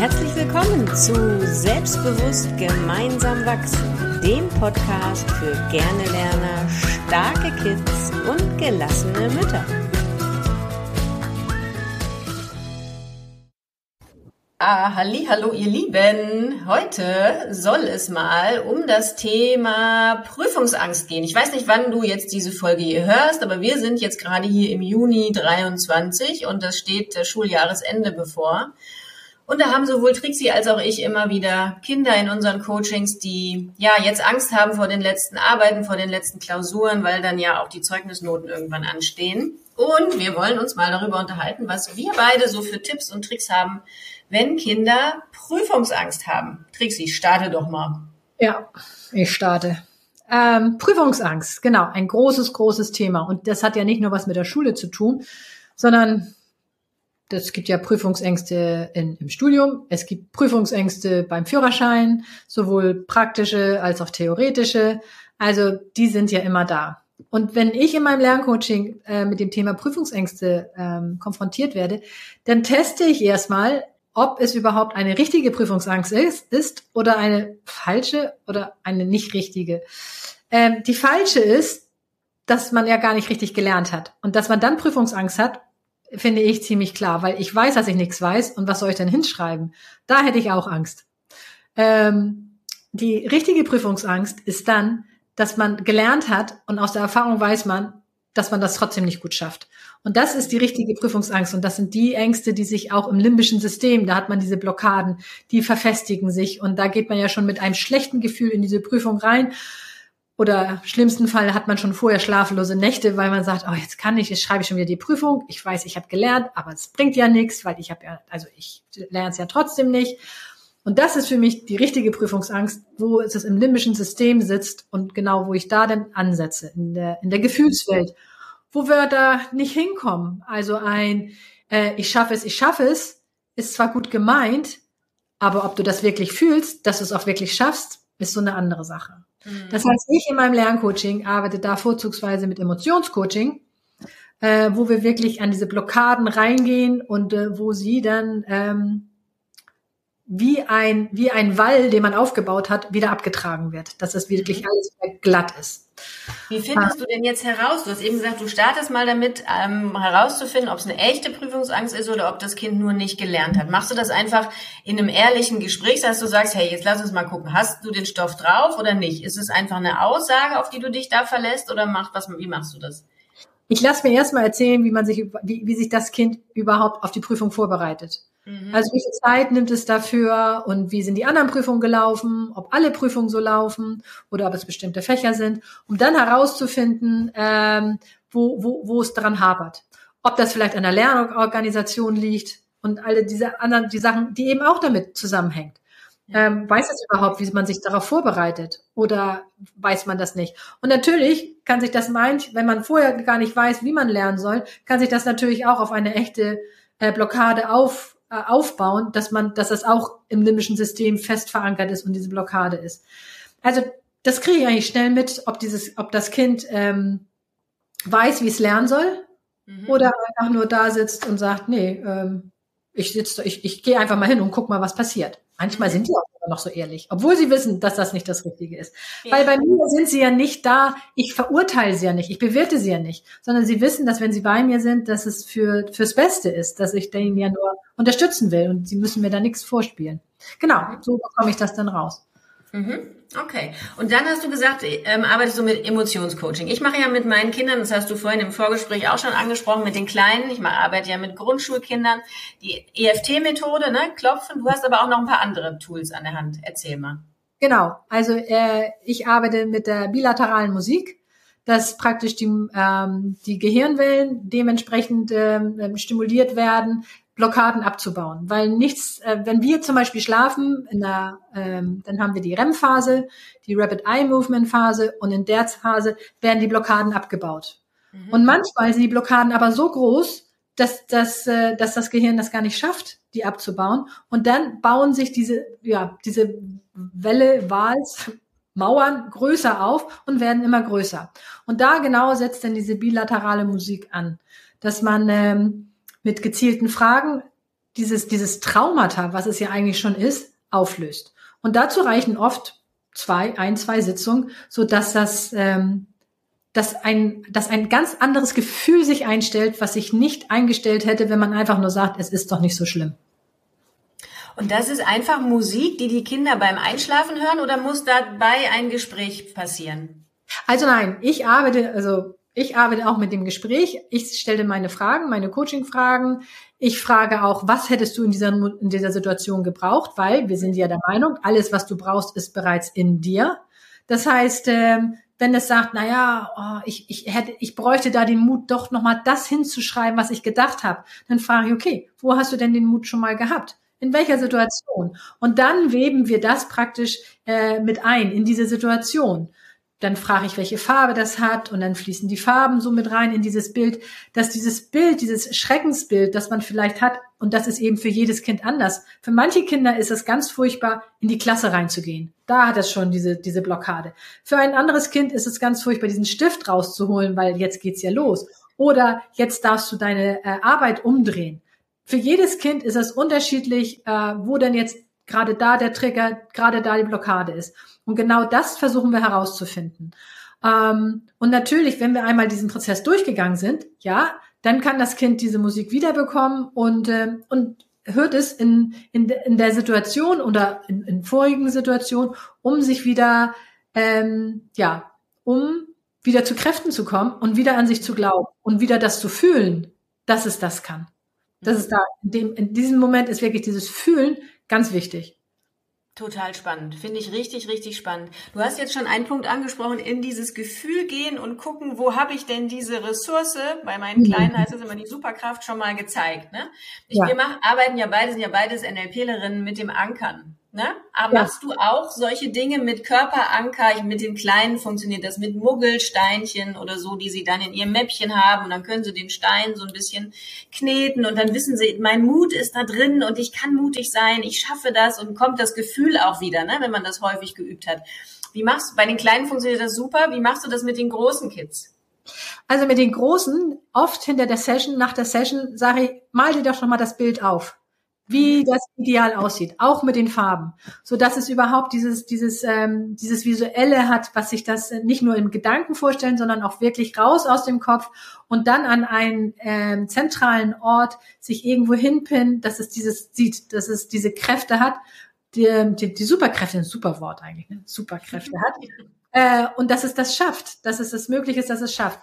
Herzlich willkommen zu Selbstbewusst gemeinsam wachsen, dem Podcast für gerne Lerner, starke Kids und gelassene Mütter. Ah, halli, hallo ihr Lieben. Heute soll es mal um das Thema Prüfungsangst gehen. Ich weiß nicht, wann du jetzt diese Folge hier hörst, aber wir sind jetzt gerade hier im Juni 23 und das steht das Schuljahresende bevor. Und da haben sowohl Trixie als auch ich immer wieder Kinder in unseren Coachings, die ja jetzt Angst haben vor den letzten Arbeiten, vor den letzten Klausuren, weil dann ja auch die Zeugnisnoten irgendwann anstehen. Und wir wollen uns mal darüber unterhalten, was wir beide so für Tipps und Tricks haben, wenn Kinder Prüfungsangst haben. Trixie, starte doch mal. Ja, ich starte. Ähm, Prüfungsangst, genau, ein großes, großes Thema. Und das hat ja nicht nur was mit der Schule zu tun, sondern es gibt ja Prüfungsängste in, im Studium, es gibt Prüfungsängste beim Führerschein, sowohl praktische als auch theoretische. Also die sind ja immer da. Und wenn ich in meinem Lerncoaching äh, mit dem Thema Prüfungsängste ähm, konfrontiert werde, dann teste ich erstmal, ob es überhaupt eine richtige Prüfungsangst ist, ist oder eine falsche oder eine nicht richtige. Ähm, die falsche ist, dass man ja gar nicht richtig gelernt hat und dass man dann Prüfungsangst hat finde ich ziemlich klar, weil ich weiß, dass ich nichts weiß und was soll ich denn hinschreiben? Da hätte ich auch Angst. Ähm, die richtige Prüfungsangst ist dann, dass man gelernt hat und aus der Erfahrung weiß man, dass man das trotzdem nicht gut schafft. Und das ist die richtige Prüfungsangst. Und das sind die Ängste, die sich auch im limbischen System, da hat man diese Blockaden, die verfestigen sich. Und da geht man ja schon mit einem schlechten Gefühl in diese Prüfung rein. Oder schlimmsten Fall hat man schon vorher schlaflose Nächte, weil man sagt, oh, jetzt kann ich, jetzt schreibe ich schon wieder die Prüfung. Ich weiß, ich habe gelernt, aber es bringt ja nichts, weil ich habe ja, also ich lerne es ja trotzdem nicht. Und das ist für mich die richtige Prüfungsangst, wo es im limbischen System sitzt und genau wo ich da denn ansetze, in der, in der Gefühlswelt, wo wir da nicht hinkommen. Also ein, äh, ich schaffe es, ich schaffe es, ist zwar gut gemeint, aber ob du das wirklich fühlst, dass du es auch wirklich schaffst, ist so eine andere Sache. Das heißt, ich in meinem Lerncoaching arbeite da vorzugsweise mit Emotionscoaching, äh, wo wir wirklich an diese Blockaden reingehen und äh, wo sie dann ähm, wie ein, wie ein Wall, den man aufgebaut hat, wieder abgetragen wird, dass das wirklich mhm. alles glatt ist. Wie findest ah. du denn jetzt heraus? Du hast eben gesagt, du startest mal damit, ähm, herauszufinden, ob es eine echte Prüfungsangst ist oder ob das Kind nur nicht gelernt hat. Machst du das einfach in einem ehrlichen Gespräch, dass du sagst, hey, jetzt lass uns mal gucken, hast du den Stoff drauf oder nicht? Ist es einfach eine Aussage, auf die du dich da verlässt oder mach, was, wie machst du das? Ich lasse mir erstmal erzählen, wie man sich, wie, wie sich das Kind überhaupt auf die Prüfung vorbereitet. Mhm. Also wie viel Zeit nimmt es dafür und wie sind die anderen Prüfungen gelaufen, ob alle Prüfungen so laufen oder ob es bestimmte Fächer sind, um dann herauszufinden, ähm, wo, wo, wo es daran hapert. Ob das vielleicht an der Lernorganisation liegt und alle diese anderen, die Sachen, die eben auch damit zusammenhängt. Ähm, weiß es überhaupt, wie man sich darauf vorbereitet? Oder weiß man das nicht? Und natürlich kann sich das meint, wenn man vorher gar nicht weiß, wie man lernen soll, kann sich das natürlich auch auf eine echte äh, Blockade auf, aufbauen, dass man, dass das auch im limbischen System fest verankert ist und diese Blockade ist. Also das kriege ich eigentlich schnell mit, ob dieses, ob das Kind ähm, weiß, wie es lernen soll, mhm. oder einfach nur da sitzt und sagt, nee, ähm, ich sitze, ich, ich gehe einfach mal hin und guck mal, was passiert. Manchmal mhm. sind die auch noch so ehrlich, obwohl sie wissen, dass das nicht das Richtige ist. Ja. Weil bei mir sind sie ja nicht da, ich verurteile sie ja nicht, ich bewerte sie ja nicht, sondern sie wissen, dass wenn sie bei mir sind, dass es für, fürs Beste ist, dass ich denen ja nur unterstützen will und sie müssen mir da nichts vorspielen. Genau, so bekomme ich das dann raus. Mhm. Okay. Und dann hast du gesagt, ähm, arbeitest du mit Emotionscoaching. Ich mache ja mit meinen Kindern, das hast du vorhin im Vorgespräch auch schon angesprochen, mit den Kleinen. Ich mache, arbeite ja mit Grundschulkindern. Die EFT-Methode, ne, klopfen. Du hast aber auch noch ein paar andere Tools an der Hand. Erzähl mal. Genau. Also äh, ich arbeite mit der bilateralen Musik dass praktisch die, ähm, die Gehirnwellen dementsprechend ähm, stimuliert werden, Blockaden abzubauen. Weil nichts, äh, wenn wir zum Beispiel schlafen, in der, ähm, dann haben wir die REM-Phase, die Rapid Eye Movement Phase und in der Phase werden die Blockaden abgebaut. Mhm. Und manchmal sind die Blockaden aber so groß, dass, dass, äh, dass das Gehirn das gar nicht schafft, die abzubauen. Und dann bauen sich diese, ja, diese Welle, Wals, Mauern größer auf und werden immer größer. Und da genau setzt dann diese bilaterale Musik an, dass man ähm, mit gezielten Fragen dieses, dieses Traumata, was es ja eigentlich schon ist, auflöst. Und dazu reichen oft zwei, ein, zwei Sitzungen, so dass das, ähm, dass ein, dass ein ganz anderes Gefühl sich einstellt, was sich nicht eingestellt hätte, wenn man einfach nur sagt, es ist doch nicht so schlimm. Und das ist einfach Musik, die die Kinder beim Einschlafen hören oder muss dabei ein Gespräch passieren? Also nein, ich arbeite, also ich arbeite auch mit dem Gespräch. Ich stelle meine Fragen, meine Coaching-Fragen. Ich frage auch, was hättest du in dieser, in dieser Situation gebraucht? Weil wir sind ja der Meinung, alles, was du brauchst, ist bereits in dir. Das heißt, ähm, wenn es sagt, na ja, oh, ich, ich hätte, ich bräuchte da den Mut, doch nochmal das hinzuschreiben, was ich gedacht habe, dann frage ich, okay, wo hast du denn den Mut schon mal gehabt? In welcher Situation? Und dann weben wir das praktisch äh, mit ein in diese Situation dann frage ich, welche Farbe das hat und dann fließen die Farben so mit rein in dieses Bild, dass dieses Bild, dieses Schreckensbild, das man vielleicht hat, und das ist eben für jedes Kind anders. Für manche Kinder ist es ganz furchtbar, in die Klasse reinzugehen. Da hat es schon diese, diese Blockade. Für ein anderes Kind ist es ganz furchtbar, diesen Stift rauszuholen, weil jetzt geht's ja los. Oder jetzt darfst du deine äh, Arbeit umdrehen. Für jedes Kind ist es unterschiedlich, äh, wo denn jetzt gerade da der Trigger, gerade da die Blockade ist. Und genau das versuchen wir herauszufinden. Ähm, und natürlich, wenn wir einmal diesen Prozess durchgegangen sind, ja, dann kann das Kind diese Musik wiederbekommen und, äh, und hört es in, in, in der Situation oder in, in vorigen Situationen, um sich wieder, ähm, ja, um wieder zu Kräften zu kommen und wieder an sich zu glauben und wieder das zu fühlen, dass es das kann. Das ist da, in, dem, in diesem Moment ist wirklich dieses Fühlen ganz wichtig. Total spannend. Finde ich richtig, richtig spannend. Du hast jetzt schon einen Punkt angesprochen, in dieses Gefühl gehen und gucken, wo habe ich denn diese Ressource, bei meinen mhm. Kleinen heißt es immer die Superkraft, schon mal gezeigt. Ne? Ich, ja. Wir machen, arbeiten ja beide, sind ja beides NLPlerinnen mit dem Ankern. Ne? Aber ja. machst du auch solche Dinge mit Körperanker? Mit den Kleinen funktioniert das mit Muggelsteinchen oder so, die sie dann in ihrem Mäppchen haben und dann können sie den Stein so ein bisschen kneten und dann wissen sie, mein Mut ist da drin und ich kann mutig sein, ich schaffe das und kommt das Gefühl auch wieder, ne? wenn man das häufig geübt hat. Wie machst du, bei den Kleinen funktioniert das super, wie machst du das mit den großen Kids? Also mit den Großen, oft hinter der Session, nach der Session, sage ich, mal dir doch schon mal das Bild auf wie das ideal aussieht, auch mit den Farben, so dass es überhaupt dieses dieses ähm, dieses visuelle hat, was sich das nicht nur im Gedanken vorstellen, sondern auch wirklich raus aus dem Kopf und dann an einen ähm, zentralen Ort sich irgendwo hinpinnen, dass es dieses sieht, dass es diese Kräfte hat, die, die, die Superkräfte, ein super Wort eigentlich, ne? Superkräfte hat äh, und dass es das schafft, dass es das möglich ist, dass es schafft.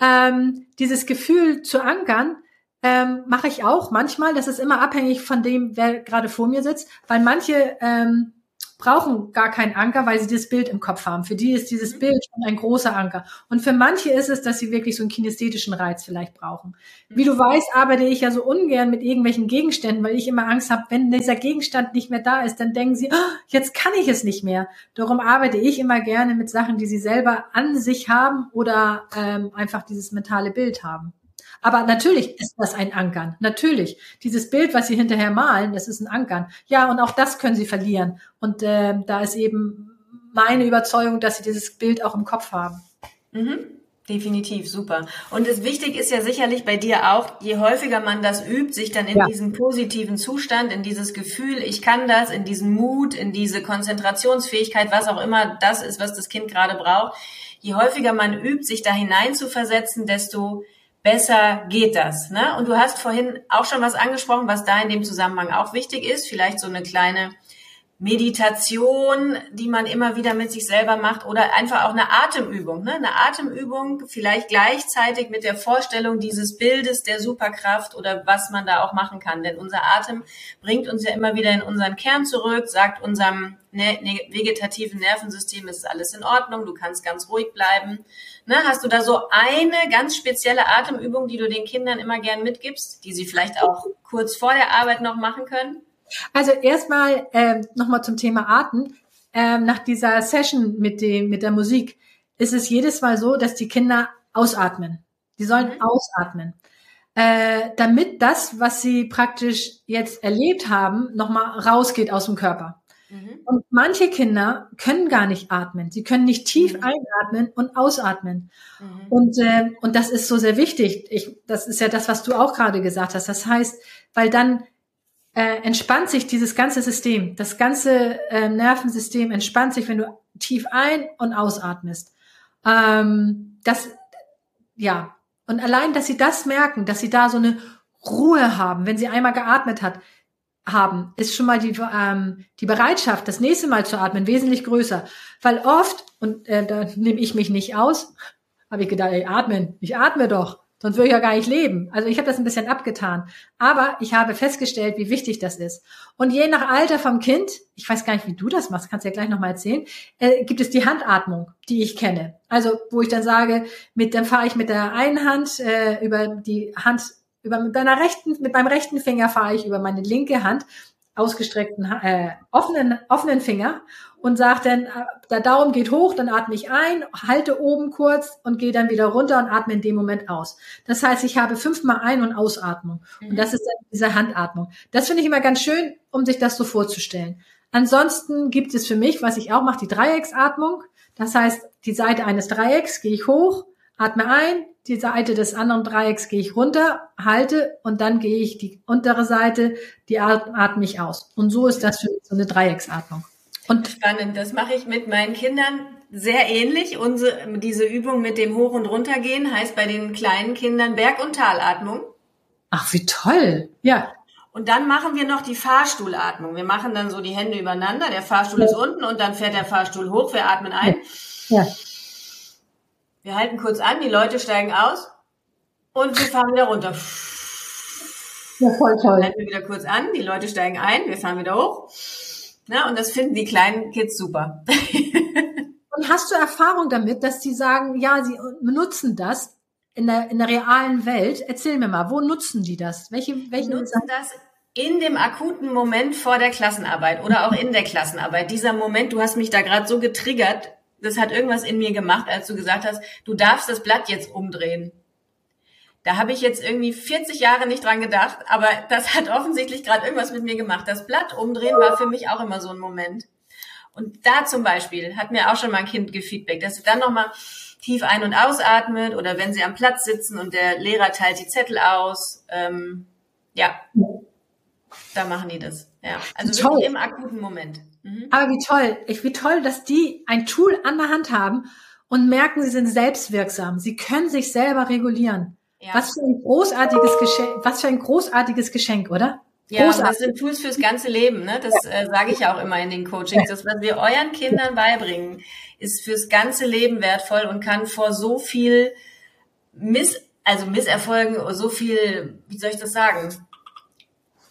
Ähm, dieses Gefühl zu ankern, ähm, mache ich auch manchmal. Das ist immer abhängig von dem, wer gerade vor mir sitzt, weil manche ähm, brauchen gar keinen Anker, weil sie das Bild im Kopf haben. Für die ist dieses mhm. Bild schon ein großer Anker. Und für manche ist es, dass sie wirklich so einen kinästhetischen Reiz vielleicht brauchen. Wie du weißt, arbeite ich ja so ungern mit irgendwelchen Gegenständen, weil ich immer Angst habe, wenn dieser Gegenstand nicht mehr da ist, dann denken sie, oh, jetzt kann ich es nicht mehr. Darum arbeite ich immer gerne mit Sachen, die sie selber an sich haben oder ähm, einfach dieses mentale Bild haben. Aber natürlich ist das ein Ankern. Natürlich. Dieses Bild, was Sie hinterher malen, das ist ein Ankern. Ja, und auch das können Sie verlieren. Und äh, da ist eben meine Überzeugung, dass Sie dieses Bild auch im Kopf haben. Mhm. Definitiv, super. Und das wichtig ist ja sicherlich bei dir auch, je häufiger man das übt, sich dann in ja. diesen positiven Zustand, in dieses Gefühl, ich kann das, in diesen Mut, in diese Konzentrationsfähigkeit, was auch immer das ist, was das Kind gerade braucht, je häufiger man übt, sich da hinein zu versetzen, desto besser geht das. Ne? Und du hast vorhin auch schon was angesprochen, was da in dem Zusammenhang auch wichtig ist, vielleicht so eine kleine Meditation, die man immer wieder mit sich selber macht oder einfach auch eine Atemübung. Ne? Eine Atemübung vielleicht gleichzeitig mit der Vorstellung dieses Bildes der Superkraft oder was man da auch machen kann. Denn unser Atem bringt uns ja immer wieder in unseren Kern zurück, sagt unserem ne, ne vegetativen Nervensystem, es ist alles in Ordnung, du kannst ganz ruhig bleiben. Ne? Hast du da so eine ganz spezielle Atemübung, die du den Kindern immer gern mitgibst, die sie vielleicht auch kurz vor der Arbeit noch machen können? Also erstmal ähm, nochmal zum Thema Atmen. Ähm, nach dieser Session mit dem mit der Musik ist es jedes Mal so, dass die Kinder ausatmen. Die sollen mhm. ausatmen, äh, damit das, was sie praktisch jetzt erlebt haben, nochmal rausgeht aus dem Körper. Mhm. Und manche Kinder können gar nicht atmen. Sie können nicht tief mhm. einatmen und ausatmen. Mhm. Und, äh, und das ist so sehr wichtig. Ich, das ist ja das, was du auch gerade gesagt hast. Das heißt, weil dann äh, entspannt sich dieses ganze System. Das ganze äh, Nervensystem entspannt sich, wenn du tief ein- und ausatmest. Ähm, das, ja. Und allein, dass sie das merken, dass sie da so eine Ruhe haben, wenn sie einmal geatmet hat, haben, ist schon mal die, ähm, die Bereitschaft, das nächste Mal zu atmen, wesentlich größer. Weil oft, und äh, da nehme ich mich nicht aus, habe ich gedacht, ey, atmen, ich atme doch. Sonst würde ich ja gar nicht leben. Also ich habe das ein bisschen abgetan. Aber ich habe festgestellt, wie wichtig das ist. Und je nach Alter vom Kind, ich weiß gar nicht, wie du das machst, kannst du ja gleich nochmal erzählen, äh, gibt es die Handatmung, die ich kenne. Also wo ich dann sage, mit, dann fahre ich mit der einen Hand äh, über die Hand, über mit meiner rechten, mit meinem rechten Finger fahre ich über meine linke Hand ausgestreckten, äh, offenen, offenen Finger und sagt dann, äh, der Daumen geht hoch, dann atme ich ein, halte oben kurz und gehe dann wieder runter und atme in dem Moment aus. Das heißt, ich habe fünfmal Ein- und Ausatmung. Mhm. Und das ist dann diese Handatmung. Das finde ich immer ganz schön, um sich das so vorzustellen. Ansonsten gibt es für mich, was ich auch mache, die Dreiecksatmung. Das heißt, die Seite eines Dreiecks gehe ich hoch, atme ein, die Seite des anderen Dreiecks gehe ich runter, halte und dann gehe ich die untere Seite, die atme ich aus. Und so ist das für mich so eine Dreiecksatmung. Und Spannend, das mache ich mit meinen Kindern sehr ähnlich. Unsere, diese Übung mit dem Hoch- und Runtergehen heißt bei den kleinen Kindern Berg- und Talatmung. Ach, wie toll. Ja. Und dann machen wir noch die Fahrstuhlatmung. Wir machen dann so die Hände übereinander. Der Fahrstuhl ja. ist unten und dann fährt der Fahrstuhl hoch. Wir atmen ein. Ja. Wir halten kurz an, die Leute steigen aus und wir fahren wieder runter. Ja, voll toll. Halten wir wieder kurz an, die Leute steigen ein, wir fahren wieder hoch. Na, und das finden die kleinen Kids super. und hast du Erfahrung damit, dass die sagen, ja, sie benutzen das in der, in der realen Welt? Erzähl mir mal, wo nutzen die das? Welche, welche die nutzen das in dem akuten Moment vor der Klassenarbeit oder auch in der Klassenarbeit. Dieser Moment, du hast mich da gerade so getriggert, das hat irgendwas in mir gemacht, als du gesagt hast, du darfst das Blatt jetzt umdrehen. Da habe ich jetzt irgendwie 40 Jahre nicht dran gedacht, aber das hat offensichtlich gerade irgendwas mit mir gemacht. Das Blatt umdrehen war für mich auch immer so ein Moment. Und da zum Beispiel hat mir auch schon mal ein Kind gefeedback, dass sie dann nochmal tief ein- und ausatmet oder wenn sie am Platz sitzen und der Lehrer teilt die Zettel aus. Ähm, ja, da machen die das. Ja, also wirklich im akuten Moment. Mhm. Aber wie toll, ich, wie toll, dass die ein Tool an der Hand haben und merken, sie sind selbstwirksam. Sie können sich selber regulieren. Ja. Was für ein großartiges Geschenk, was für ein großartiges Geschenk, oder? Ja, das sind Tools fürs ganze Leben. Ne? Das äh, sage ich ja auch immer in den Coachings. Das, was wir euren Kindern beibringen, ist fürs ganze Leben wertvoll und kann vor so viel Miss, also Misserfolgen, so viel, wie soll ich das sagen?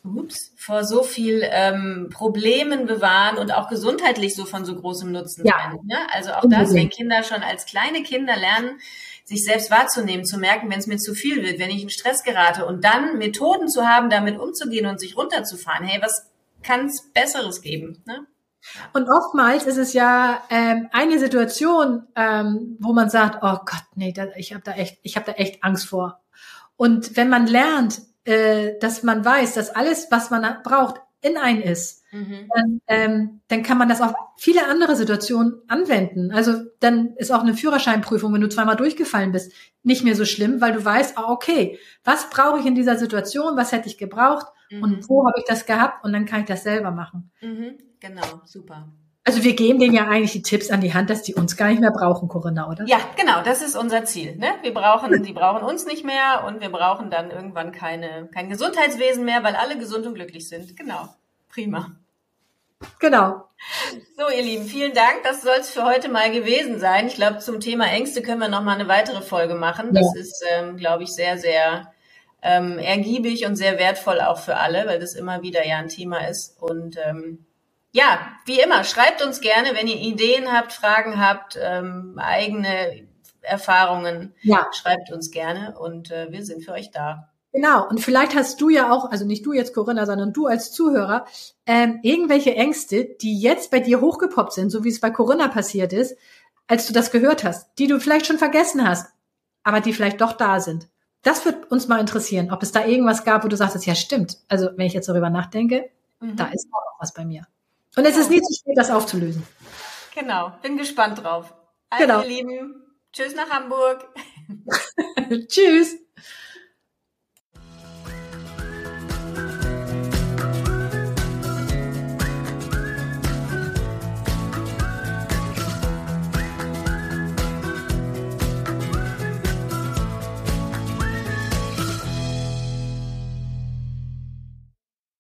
Ups, vor so viel ähm, Problemen bewahren und auch gesundheitlich so von so großem Nutzen ja. sein. Ne? Also auch das, wenn Kinder schon als kleine Kinder lernen, sich selbst wahrzunehmen, zu merken, wenn es mir zu viel wird, wenn ich in Stress gerate und dann Methoden zu haben, damit umzugehen und sich runterzufahren. Hey, was kann es Besseres geben? Ne? Und oftmals ist es ja ähm, eine Situation, ähm, wo man sagt, oh Gott, nee, da, ich habe da echt, ich habe da echt Angst vor. Und wenn man lernt, äh, dass man weiß, dass alles, was man braucht, in ein ist, mhm. dann, ähm, dann kann man das auf viele andere Situationen anwenden. Also dann ist auch eine Führerscheinprüfung, wenn du zweimal durchgefallen bist, nicht mehr so schlimm, weil du weißt, ah, okay, was brauche ich in dieser Situation, was hätte ich gebraucht mhm. und wo habe ich das gehabt und dann kann ich das selber machen. Mhm. Genau, super. Also wir geben denen ja eigentlich die Tipps an die Hand, dass die uns gar nicht mehr brauchen, Corinna, oder? Ja, genau, das ist unser Ziel. Ne? Wir brauchen, die brauchen uns nicht mehr und wir brauchen dann irgendwann keine, kein Gesundheitswesen mehr, weil alle gesund und glücklich sind. Genau. Prima. Genau. So, ihr Lieben, vielen Dank. Das soll es für heute mal gewesen sein. Ich glaube, zum Thema Ängste können wir noch mal eine weitere Folge machen. Das ja. ist, ähm, glaube ich, sehr, sehr ähm, ergiebig und sehr wertvoll auch für alle, weil das immer wieder ja ein Thema ist. Und ähm, ja, wie immer, schreibt uns gerne, wenn ihr Ideen habt, Fragen habt, ähm, eigene Erfahrungen. Ja. Schreibt uns gerne und äh, wir sind für euch da. Genau, und vielleicht hast du ja auch, also nicht du jetzt Corinna, sondern du als Zuhörer, ähm, irgendwelche Ängste, die jetzt bei dir hochgepoppt sind, so wie es bei Corinna passiert ist, als du das gehört hast, die du vielleicht schon vergessen hast, aber die vielleicht doch da sind. Das wird uns mal interessieren, ob es da irgendwas gab, wo du sagst, ja stimmt. Also wenn ich jetzt darüber nachdenke, mhm. da ist auch was bei mir. Und es ist nie zu spät, das aufzulösen. Genau, bin gespannt drauf. Also, genau. ihr Lieben, tschüss nach Hamburg. tschüss.